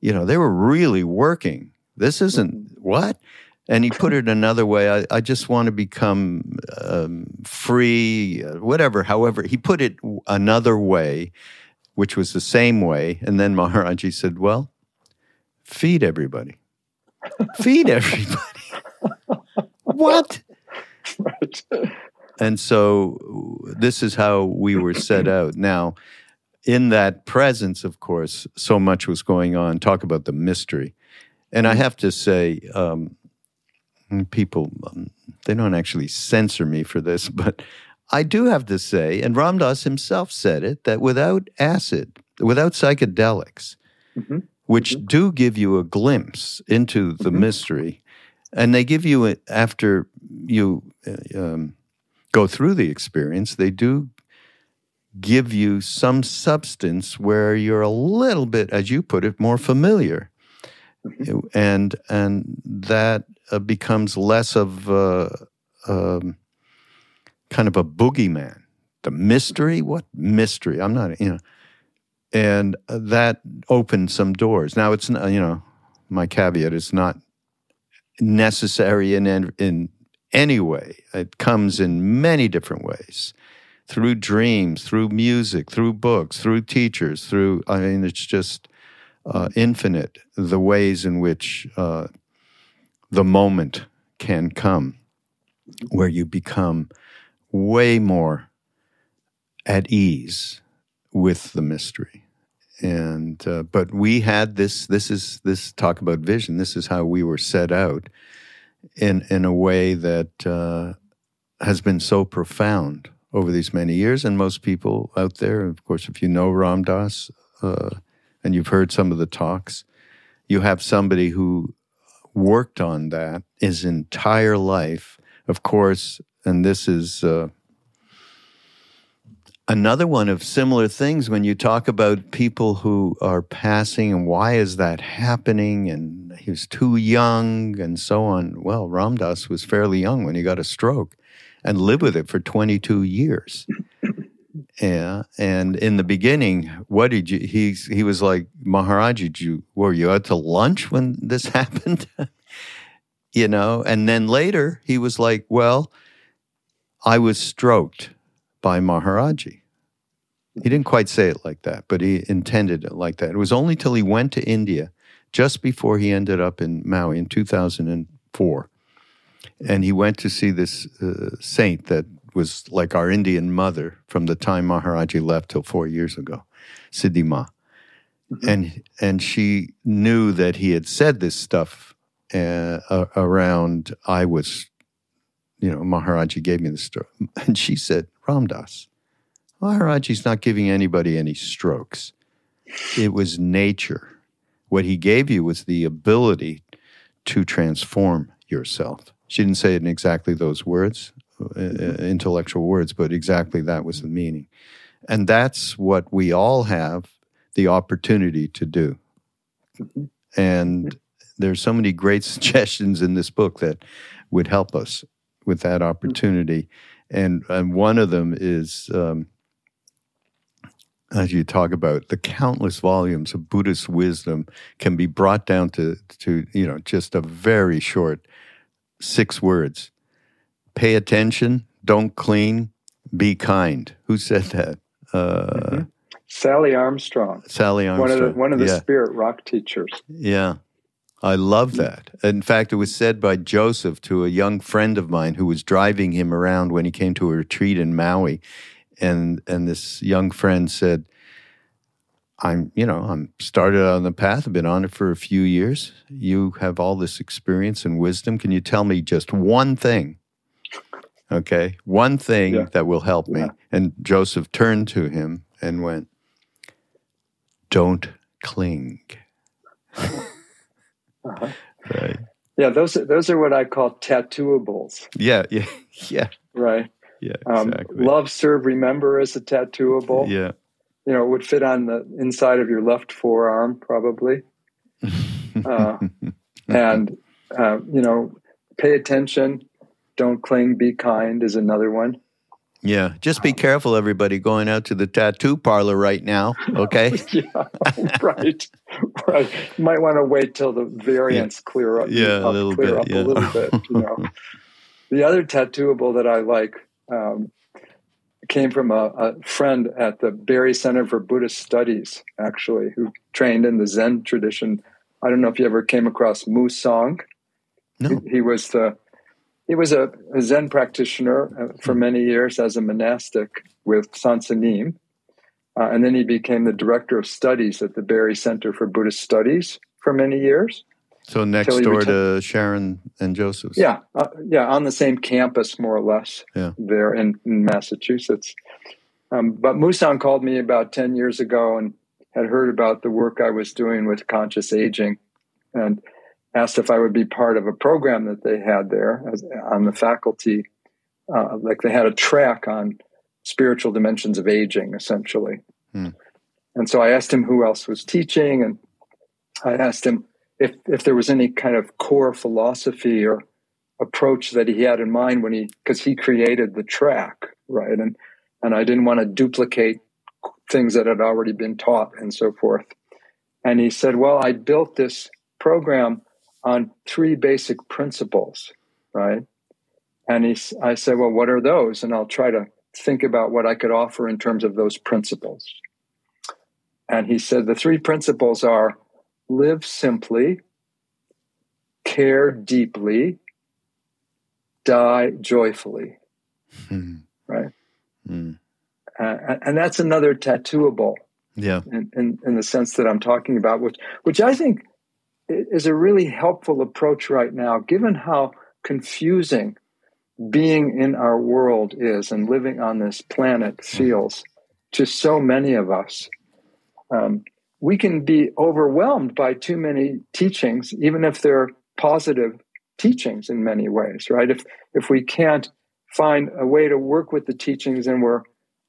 Speaker 1: you know, they were really working. This isn't what? And he put it another way I, I just want to become um, free, whatever, however. He put it another way, which was the same way. And then Maharaji said, well, feed everybody. feed everybody. (laughs) what? Right. And so this is how we were set (clears throat) out. Now, in that presence, of course, so much was going on. Talk about the mystery. And I have to say, um, people, um, they don't actually censor me for this, (laughs) but I do have to say, and Ram Dass himself said it, that without acid, without psychedelics, mm-hmm which mm-hmm. do give you a glimpse into the mm-hmm. mystery. And they give you it after you uh, um, go through the experience, they do give you some substance where you're a little bit, as you put it, more familiar. Mm-hmm. And, and that uh, becomes less of a, um, kind of a boogeyman. The mystery? What mystery? I'm not, you know and that opened some doors. Now it's not, you know, my caveat is not necessary in in any way. It comes in many different ways, through dreams, through music, through books, through teachers, through. I mean, it's just uh, infinite the ways in which uh, the moment can come, where you become way more at ease with the mystery and uh, but we had this this is this talk about vision this is how we were set out in in a way that uh, has been so profound over these many years. And most people out there of course if you know Ram Dass uh, and you've heard some of the talks you have somebody who worked on that his entire life. Of course and this is uh, another one of similar things when you talk about people who are passing and why is that happening and he was too young and so on. Well, Ram Dass was fairly young when he got a stroke. and lived with it for 22 years. (laughs) Yeah, and in the beginning, what did you? He he was like Maharaj. Did you were you out to lunch when this (laughs) happened? (laughs) you know, and then later he was like, "Well, I was stroked by Maharaji." He didn't quite say it like that, but he intended it like that. It was only till he went to India, just before he ended up in Maui in 2004, and he went to see this uh, saint that was like our Indian mother from the time Maharaji left till four years ago, Siddhi Ma. Mm-hmm. And, and she knew that he had said this stuff uh, around, I was, you know, Maharaji gave me the story. And she said, Ram Dass, Maharaji's not giving anybody any strokes. It was nature. What he gave you was the ability to transform yourself. She didn't say it in exactly those words, uh, intellectual words, but exactly that was the meaning. And that's what we all have the opportunity to do. And there's so many great (laughs) suggestions in this book that would help us with that opportunity. And, and one of them is, um, as you talk about, the countless volumes of Buddhist wisdom can be brought down to, to you know, just a very short six words pay attention, don't clean, be kind. Who said that? Uh, mm-hmm.
Speaker 2: Sally Armstrong.
Speaker 1: Sally Armstrong.
Speaker 2: One of the, one of the yeah. spirit rock teachers.
Speaker 1: Yeah. I love that. In fact, it was said by Joseph to a young friend of mine who was driving him around when he came to a retreat in Maui. And, and this young friend said, I'm, you know, I'm started on the path. I've been on it for a few years. You have all this experience and wisdom. Can you tell me just one thing Okay. One thing yeah. that will help me. Yeah. And Joseph turned to him and went, Don't cling.
Speaker 2: uh-huh. (laughs) Right. Yeah, those those are what I call tattooables.
Speaker 1: Yeah, yeah, (laughs) yeah.
Speaker 2: Right.
Speaker 1: Yeah, um, exactly.
Speaker 2: Um, love, serve, remember is a tattooable.
Speaker 1: Yeah.
Speaker 2: You know, it would fit on the inside of your left forearm, probably. (laughs) uh, and, uh, you know, pay attention, don't cling, be kind is another one.
Speaker 1: Yeah, just be careful, everybody, going out to the tattoo parlor right now. Okay. (laughs)
Speaker 2: yeah, right, right. You might want to wait till the variants
Speaker 1: yeah.
Speaker 2: clear up.
Speaker 1: Yeah, a little
Speaker 2: clear
Speaker 1: bit.
Speaker 2: Up
Speaker 1: yeah.
Speaker 2: a little bit. You know, (laughs) the other tattooable that I like um, came from a, a, friend at the Barre Center for Buddhist Studies, actually, who trained in the Zen tradition. I don't know if you ever came across Mu Soeng.
Speaker 1: No.
Speaker 2: He, he was the he was a, a Zen practitioner uh, for hmm. many years as a monastic with Soen Sa Nim. Uh, and then he became the director of studies at the Barre Center for Buddhist Studies for many years.
Speaker 1: So next door to Sharon and Joseph's.
Speaker 2: Yeah, uh, yeah, on the same campus, more or less.
Speaker 1: Yeah.
Speaker 2: there in, in Massachusetts. Um, but Mu Soeng called me about ten years ago and had heard about the work I was doing with conscious aging, and asked if I would be part of a program that they had there as, on the faculty. Uh, like they had a track on spiritual dimensions of aging, essentially. Hmm. And so I asked him who else was teaching, and I asked him if if there was any kind of core philosophy or approach that he had in mind when he because he created the track, right? And and I didn't want to duplicate things that had already been taught and so forth. And he said, "Well, I built this program on three basic principles, right? And he, I said, well, what are those? And I'll try to think about what I could offer in terms of those principles. And he said, the three principles are live simply, care deeply, die joyfully. Mm. Right? Mm. Uh, and that's another tattooable.
Speaker 1: Yeah.
Speaker 2: In, in, in, the sense that I'm talking about, which, which I think is a really helpful approach right now, given how confusing being in our world is and living on this planet mm-hmm. feels to so many of us. Um, we can be overwhelmed by too many teachings, even if they're positive teachings in many ways, right? If if we can't find a way to work with the teachings and we're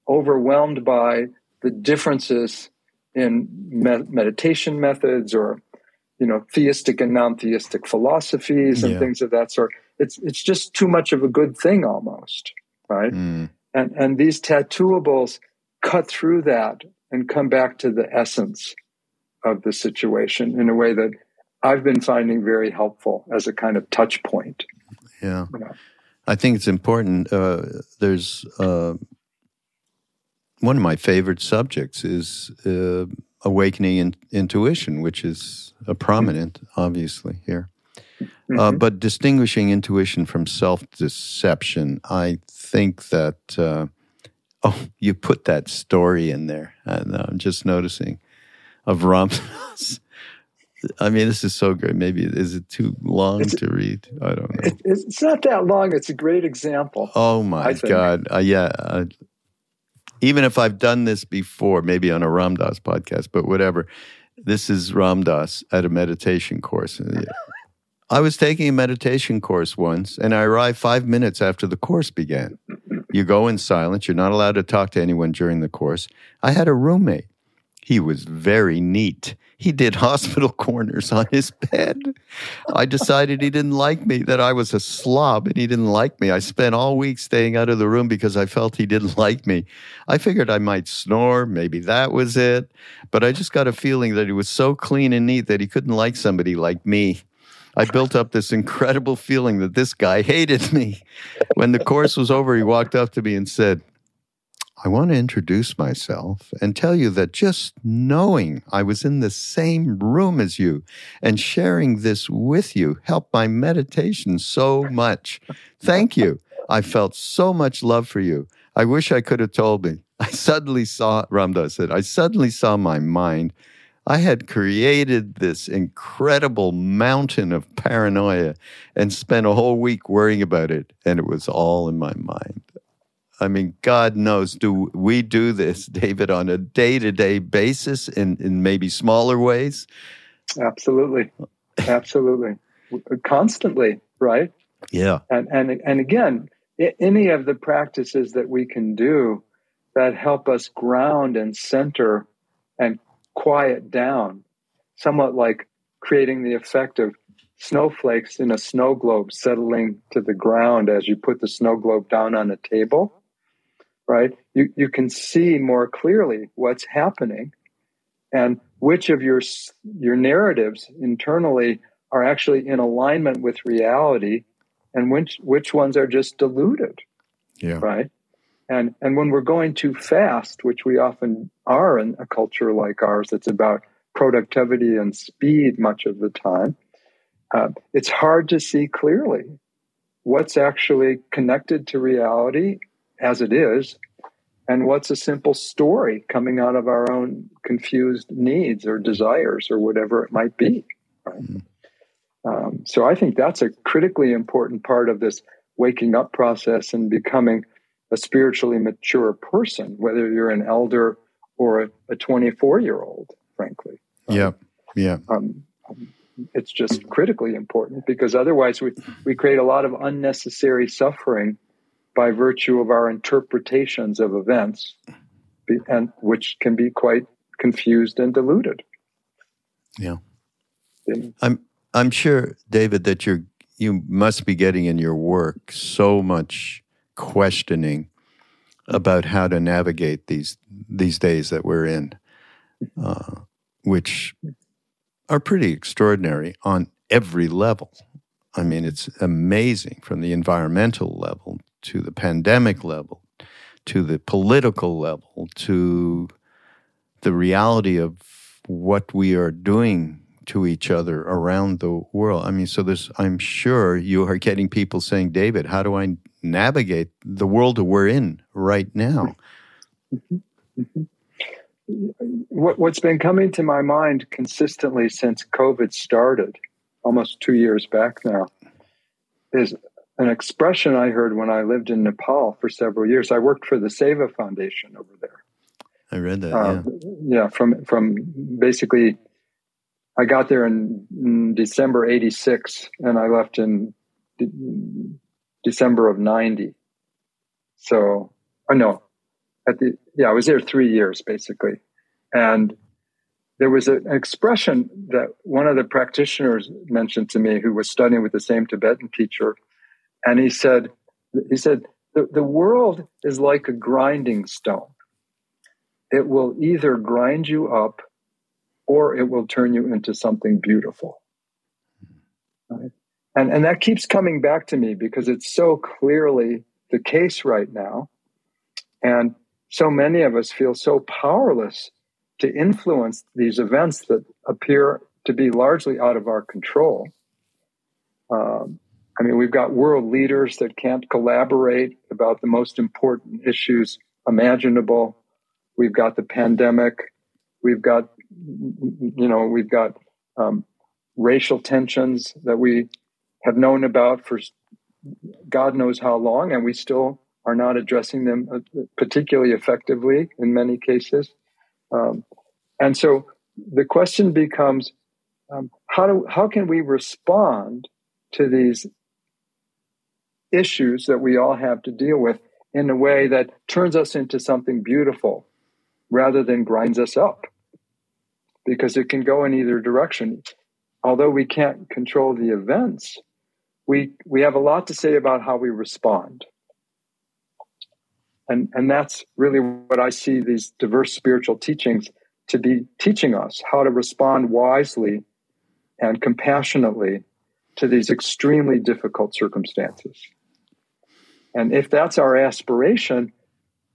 Speaker 2: overwhelmed by the differences in med- meditation methods or you know theistic and non-theistic philosophies and yeah. things of that sort it's it's just too much of a good thing almost right? Mm. And and these tattooables cut through that and come back to the essence of the situation in a way that I've been finding very helpful as a kind of touch point.
Speaker 1: Yeah. You know? I think it's important. Uh, there's uh, one of my favorite subjects is uh, awakening in, intuition, which is a prominent, obviously, here. Uh, mm-hmm. but distinguishing intuition from self deception, I think that uh, Oh, you put that story in there, and I'm just noticing of Ram Dass. (laughs) I mean, this is so great. Maybe is it too long it's, to read? I don't know.
Speaker 2: It, it's not that long. It's a great example.
Speaker 1: Oh my God! Uh, yeah. Uh, even if I've done this before, maybe on a Ram Dass podcast, but whatever. This is Ram Dass at a meditation course. I was taking a meditation course once, and I arrived five minutes after the course began. You go in silence. You're not allowed to talk to anyone during the course. I had a roommate. He was very neat. He did (laughs) hospital corners on his bed. I decided he didn't like me, that I was a slob and he didn't like me. I spent all week staying out of the room because I felt he didn't (laughs) like me. I figured I might snore. Maybe that was it. But I just got a feeling that he was so clean and neat that he couldn't like somebody like me. I built up this incredible feeling that this guy hated me. When the course was over, he walked up to me and said, I want to introduce myself and tell you that just knowing I was in the same room as you and sharing this with you helped my meditation so much. Thank you. I felt so much love for you. I wish I could have told me. (laughs) I suddenly saw, Ram Dass said, I suddenly saw my mind I had created this incredible mountain of paranoia and spent a whole week worrying about it, and it was all in my mind. I mean, God knows, do we do this, (laughs) David, on a day to day basis in, in maybe smaller ways?
Speaker 2: Absolutely. Absolutely. Constantly, right?
Speaker 1: Yeah.
Speaker 2: And, and, and again, any of the practices that we can do that help us ground and center and quiet down, somewhat like creating the effect of snowflakes in a snow globe settling to the ground as you put the snow globe down on a table, right? You, you can see more clearly what's happening and which of your, your narratives internally are actually in alignment with reality and which, which ones are just diluted,
Speaker 1: yeah.
Speaker 2: right? And, and when we're going too fast, which we often are in a culture like ours that's about productivity and speed much of the time, uh, it's hard to see clearly what's actually connected to reality as it is and what's a simple story coming out of our own confused needs or desires or whatever it might be. Right? Mm-hmm. Um, so I think that's a critically important part of this waking up process and becoming a spiritually mature person, whether you're an elder or a 24 year old, frankly.
Speaker 1: Yeah. Yeah. Um,
Speaker 2: um, it's just critically important because otherwise we, we create a lot of unnecessary suffering by virtue of our interpretations of events and which can be quite confused and diluted.
Speaker 1: Yeah. I'm I'm sure David that you're you must be getting in your work so much questioning about how to navigate these these days that we're in, uh, which are pretty extraordinary on every level. I mean, it's amazing from the environmental level to the pandemic level to the political level to the reality of what we are doing to each other around the world. I mean, so there's, I'm sure you are getting people saying, David, how do I navigate the world that we're in right now. Mm-hmm. Mm-hmm.
Speaker 2: What, what's been coming to my mind consistently since COVID started, almost two years back now, is an expression I heard when I lived in Nepal for several years. I worked for the Seva Foundation over there.
Speaker 1: I read that. Uh,
Speaker 2: yeah. yeah, from from basically, I got there in, in December '86, and I left in December of 90. So, oh no, at the, yeah, I was there three years basically. And there was an expression that one of the practitioners mentioned to me who was studying with the same Tibetan teacher. And he said, he said, the, the world is like a grinding stone. It will either grind you up or it will turn you into something beautiful. Right? And, and that keeps coming back to me because it's so clearly the case right now. And so many of us feel so powerless to influence these events that appear to be largely out of our control. Um, I mean, we've got world leaders that can't collaborate about the most important issues imaginable. We've got the pandemic. We've got, you know, we've got um, racial tensions that we have known about for God knows how long, and we still are not addressing them uh, particularly effectively in many cases. Um, and so the question becomes um, how, do, how can we respond to these issues that we all have to deal with in a way that turns us into something beautiful rather than grinds us up? Because it can go in either direction. Although we can't control the events, we, we have a lot to say about how we respond. And, and that's really what I see these diverse spiritual teachings to be teaching us how to respond wisely and compassionately to these extremely difficult circumstances. And if that's our aspiration,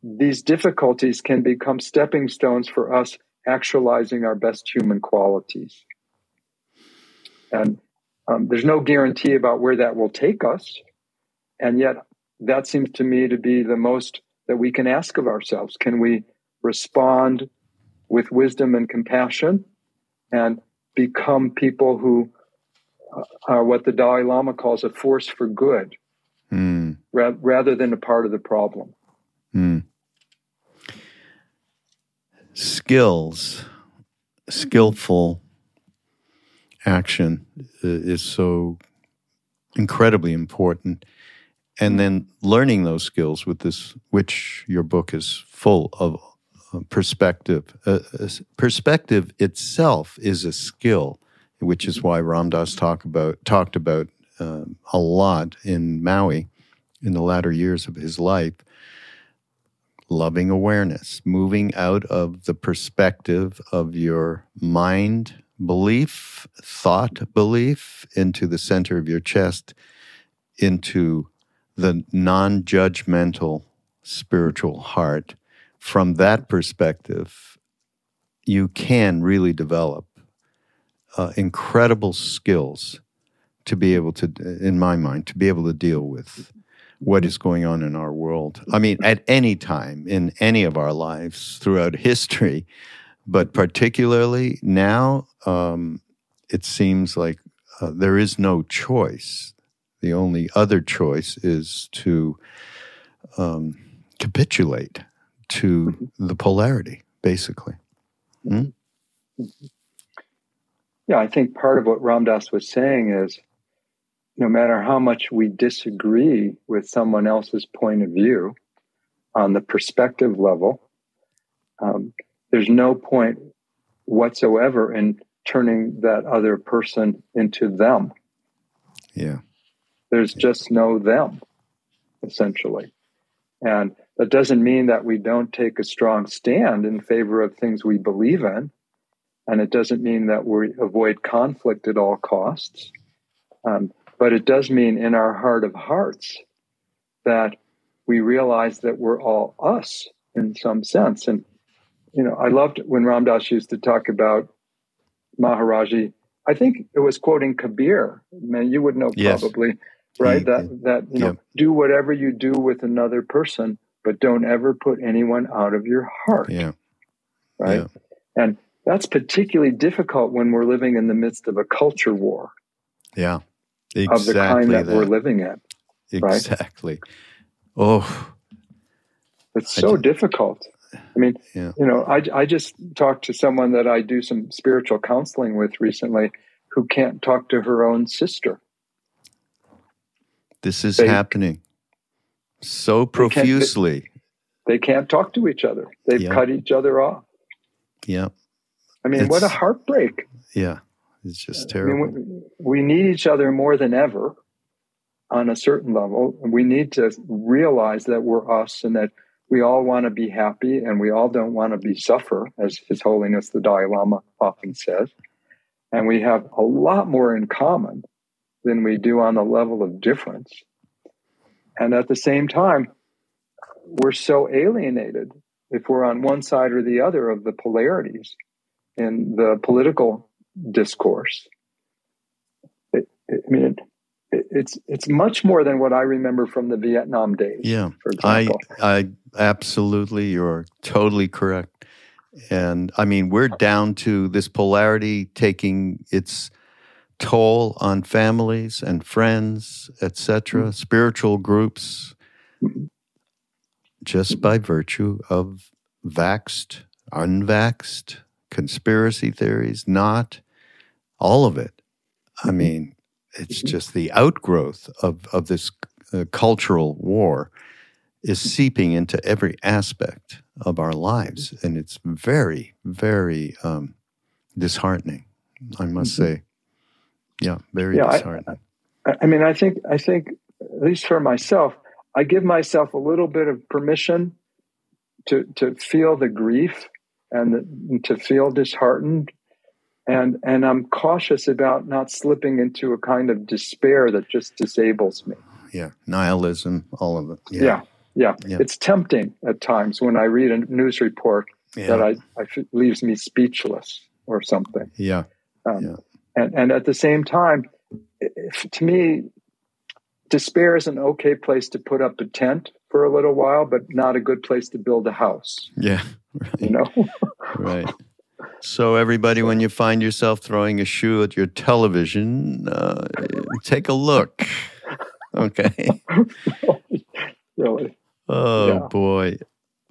Speaker 2: these difficulties can become stepping stones for us actualizing our best human qualities. And um, there's no guarantee about where that will take us. And yet, that seems to me to be the most that we can ask of ourselves. Can we respond with wisdom and compassion and become people who uh, are what the Dalai Lama calls a force for good mm. Ra- rather than a part of the problem? Mm.
Speaker 1: Skills, skillful action is so incredibly important and then learning those skills with this, which your book is full of uh, perspective. Uh, uh, perspective itself is a skill, which is why Ram Dass talk about talked about uh, a lot in Maui in the latter years of his life. Loving awareness, moving out of the perspective of your mind belief, thought belief, into the center of your chest, into the non judgmental spiritual heart, from that perspective, you can really develop uh, incredible skills to be able to, in my mind, to be able to deal with what is going on in our world. I mean, at any time in any of our lives throughout history, but particularly now, um, it seems like uh, there is no choice. The only other choice is to um, capitulate to mm-hmm. the polarity, basically. Hmm?
Speaker 2: Yeah, I think part of what Ram Dass was saying is no matter how much we disagree with someone else's point of view on the perspective level, um, there's no point whatsoever in turning that other person into them.
Speaker 1: Yeah.
Speaker 2: There's just no them, essentially. And that doesn't mean that we don't take a strong stand in favor of things we believe in. And it doesn't mean that we avoid conflict at all costs. Um, but it does mean in our heart of hearts that we realize that we're all us in some sense. And you know, I loved when Ram Dass used to talk about Maharaji. I think it was quoting Kabir. Man, you would know probably, yes. right? He, that that you know, do whatever you do with another person, but don't ever put anyone out of your heart.
Speaker 1: Yeah.
Speaker 2: Right. Yeah. And that's particularly difficult when we're living in the midst of a culture war.
Speaker 1: Yeah.
Speaker 2: Exactly of the kind that, that. we're living in.
Speaker 1: Exactly. Right? Oh.
Speaker 2: It's so just, difficult. I mean, yeah. you know, I, I just talked to someone that I do some spiritual counseling with recently who can't talk to her own sister.
Speaker 1: This is they, happening so profusely.
Speaker 2: They can't, they, they can't, talk to each other. They've yeah. cut each other off.
Speaker 1: Yeah.
Speaker 2: I mean, it's, what a heartbreak.
Speaker 1: Yeah. It's just terrible. I
Speaker 2: mean, we, we need each other more than ever. on a certain level. We need to realize that we're us and that we all want to be happy and we all don't want to be suffer, as His Holiness the Dalai Lama often says. And we have a lot more in common than we do on the level of difference. And at the same time, we're so alienated if we're on one side or the other of the polarities in the political discourse. It, it, I mean, it, it's it's much more than what I remember from the Vietnam days.
Speaker 1: Yeah, I I absolutely, you're totally correct. And I mean, we're down to this polarity taking its toll on families and friends, etc., mm-hmm. spiritual groups, mm-hmm. just by virtue of vaxed, unvaxed, conspiracy theories, not all of it. I mm-hmm. mean, it's mm-hmm. just the outgrowth of, of this uh, cultural war is seeping into every aspect of our lives. And it's very, very um, disheartening, I must mm-hmm. say. Yeah, very yeah, disheartening.
Speaker 2: I, I mean, I think, I think, at least for myself, I give myself a little bit of permission to, to feel the grief and the, to feel disheartened and and I'm cautious about not slipping into a kind of despair that just disables me.
Speaker 1: Yeah, nihilism, all of it.
Speaker 2: Yeah. yeah. Yeah, yeah. It's tempting at times when I read a news report yeah. that I, I leaves me speechless or something.
Speaker 1: Yeah. Um, yeah.
Speaker 2: And and at the same time, if, to me, despair is an okay place to put up a tent for a little while, but not a good place to build a house.
Speaker 1: Yeah. (laughs)
Speaker 2: Right. You know.
Speaker 1: right. So, everybody, when you find yourself throwing a shoe at your television, uh, take a look. Okay. (laughs)
Speaker 2: really?
Speaker 1: Oh yeah. boy.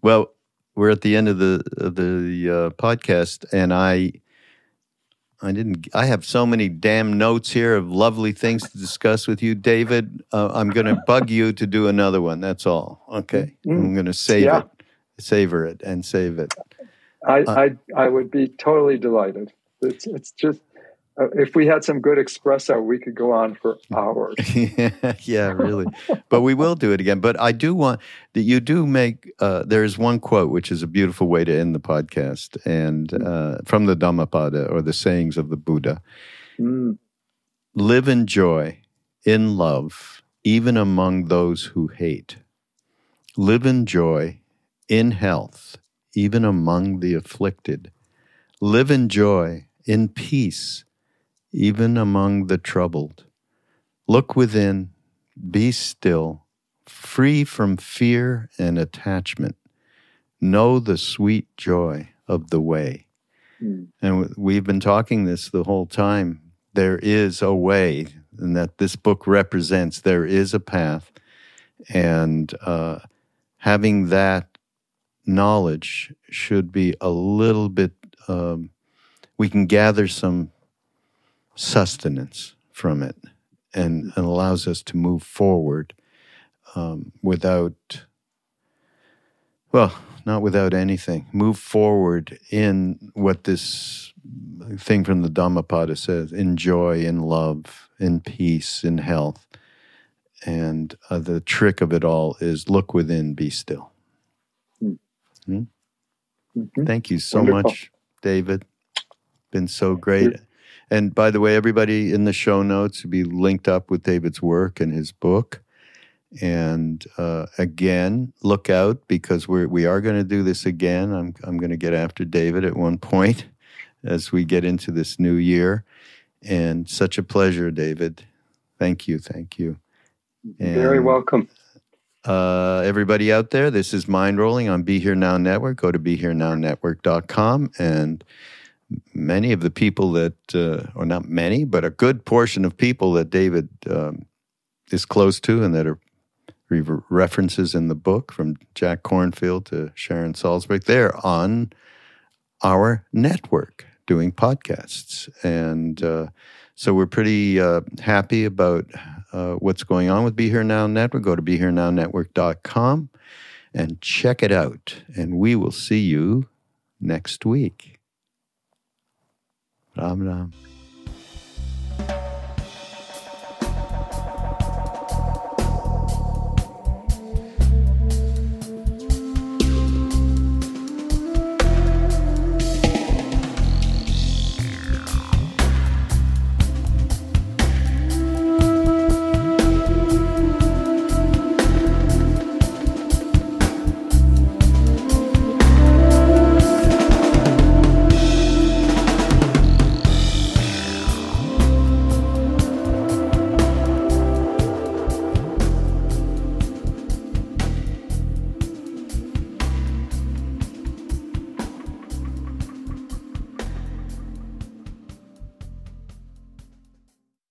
Speaker 1: Well, we're at the end of the of the uh, podcast, and I, I didn't. I have so many damn notes here of lovely things to discuss with you, David. Uh, I'm going to bug you to do another one. That's all. Okay. Mm-hmm. I'm going to save yeah. it, savor it, and save it.
Speaker 2: I, uh, I, I would be totally delighted. It's, it's just, uh, if we had some good espresso, we could go on for (laughs) hours.
Speaker 1: yeah, yeah, really. but we will do it again. But I do want that you do make. Uh, there is one quote which is a beautiful way to end the podcast, and mm. uh, from the Dhammapada or the sayings of the Buddha. Mm. Live in joy, in love, even among those who hate. Live in joy, in health, even among the afflicted. Live in joy, in peace, even among the troubled. Look within, be still, free from fear and attachment. Know the sweet joy of the way. Mm. And we've been talking this the whole time. There is a way, and that this book represents there is a path. And uh, having that knowledge should be a little bit, um, we can gather some sustenance from it and, and allows us to move forward um, without, well, not without anything. Move forward in what this thing from the Dhammapada says in joy, in love, in peace, in health. And uh, the trick of it all is look within, be still. Mm-hmm. Mm-hmm. Thank you so Wonderful. much, David. Been so great. And by the way, everybody in the show notes will be linked up with David's work and his book. And uh, again, look out because we're we are going to do this again. I'm I'm going to get after David at one (laughs) point as we get into this new year. And such a pleasure, David. Thank you, thank you.
Speaker 2: And, Very welcome.
Speaker 1: Uh, everybody out there, this is Mindrolling on Be Here Now Network. Go to BeHereNowNetwork.com. And many of the people that, uh, or not many, but a good portion of people that David um, is close to and that are references in the book from Jack Kornfield to Sharon Salzberg, they're on our network doing podcasts. And uh, so we're pretty uh, happy about uh, what's going on with Be Here Now Network, go to BeHereNowNetwork.com and check it out. And we will see you next week. Ram Ram.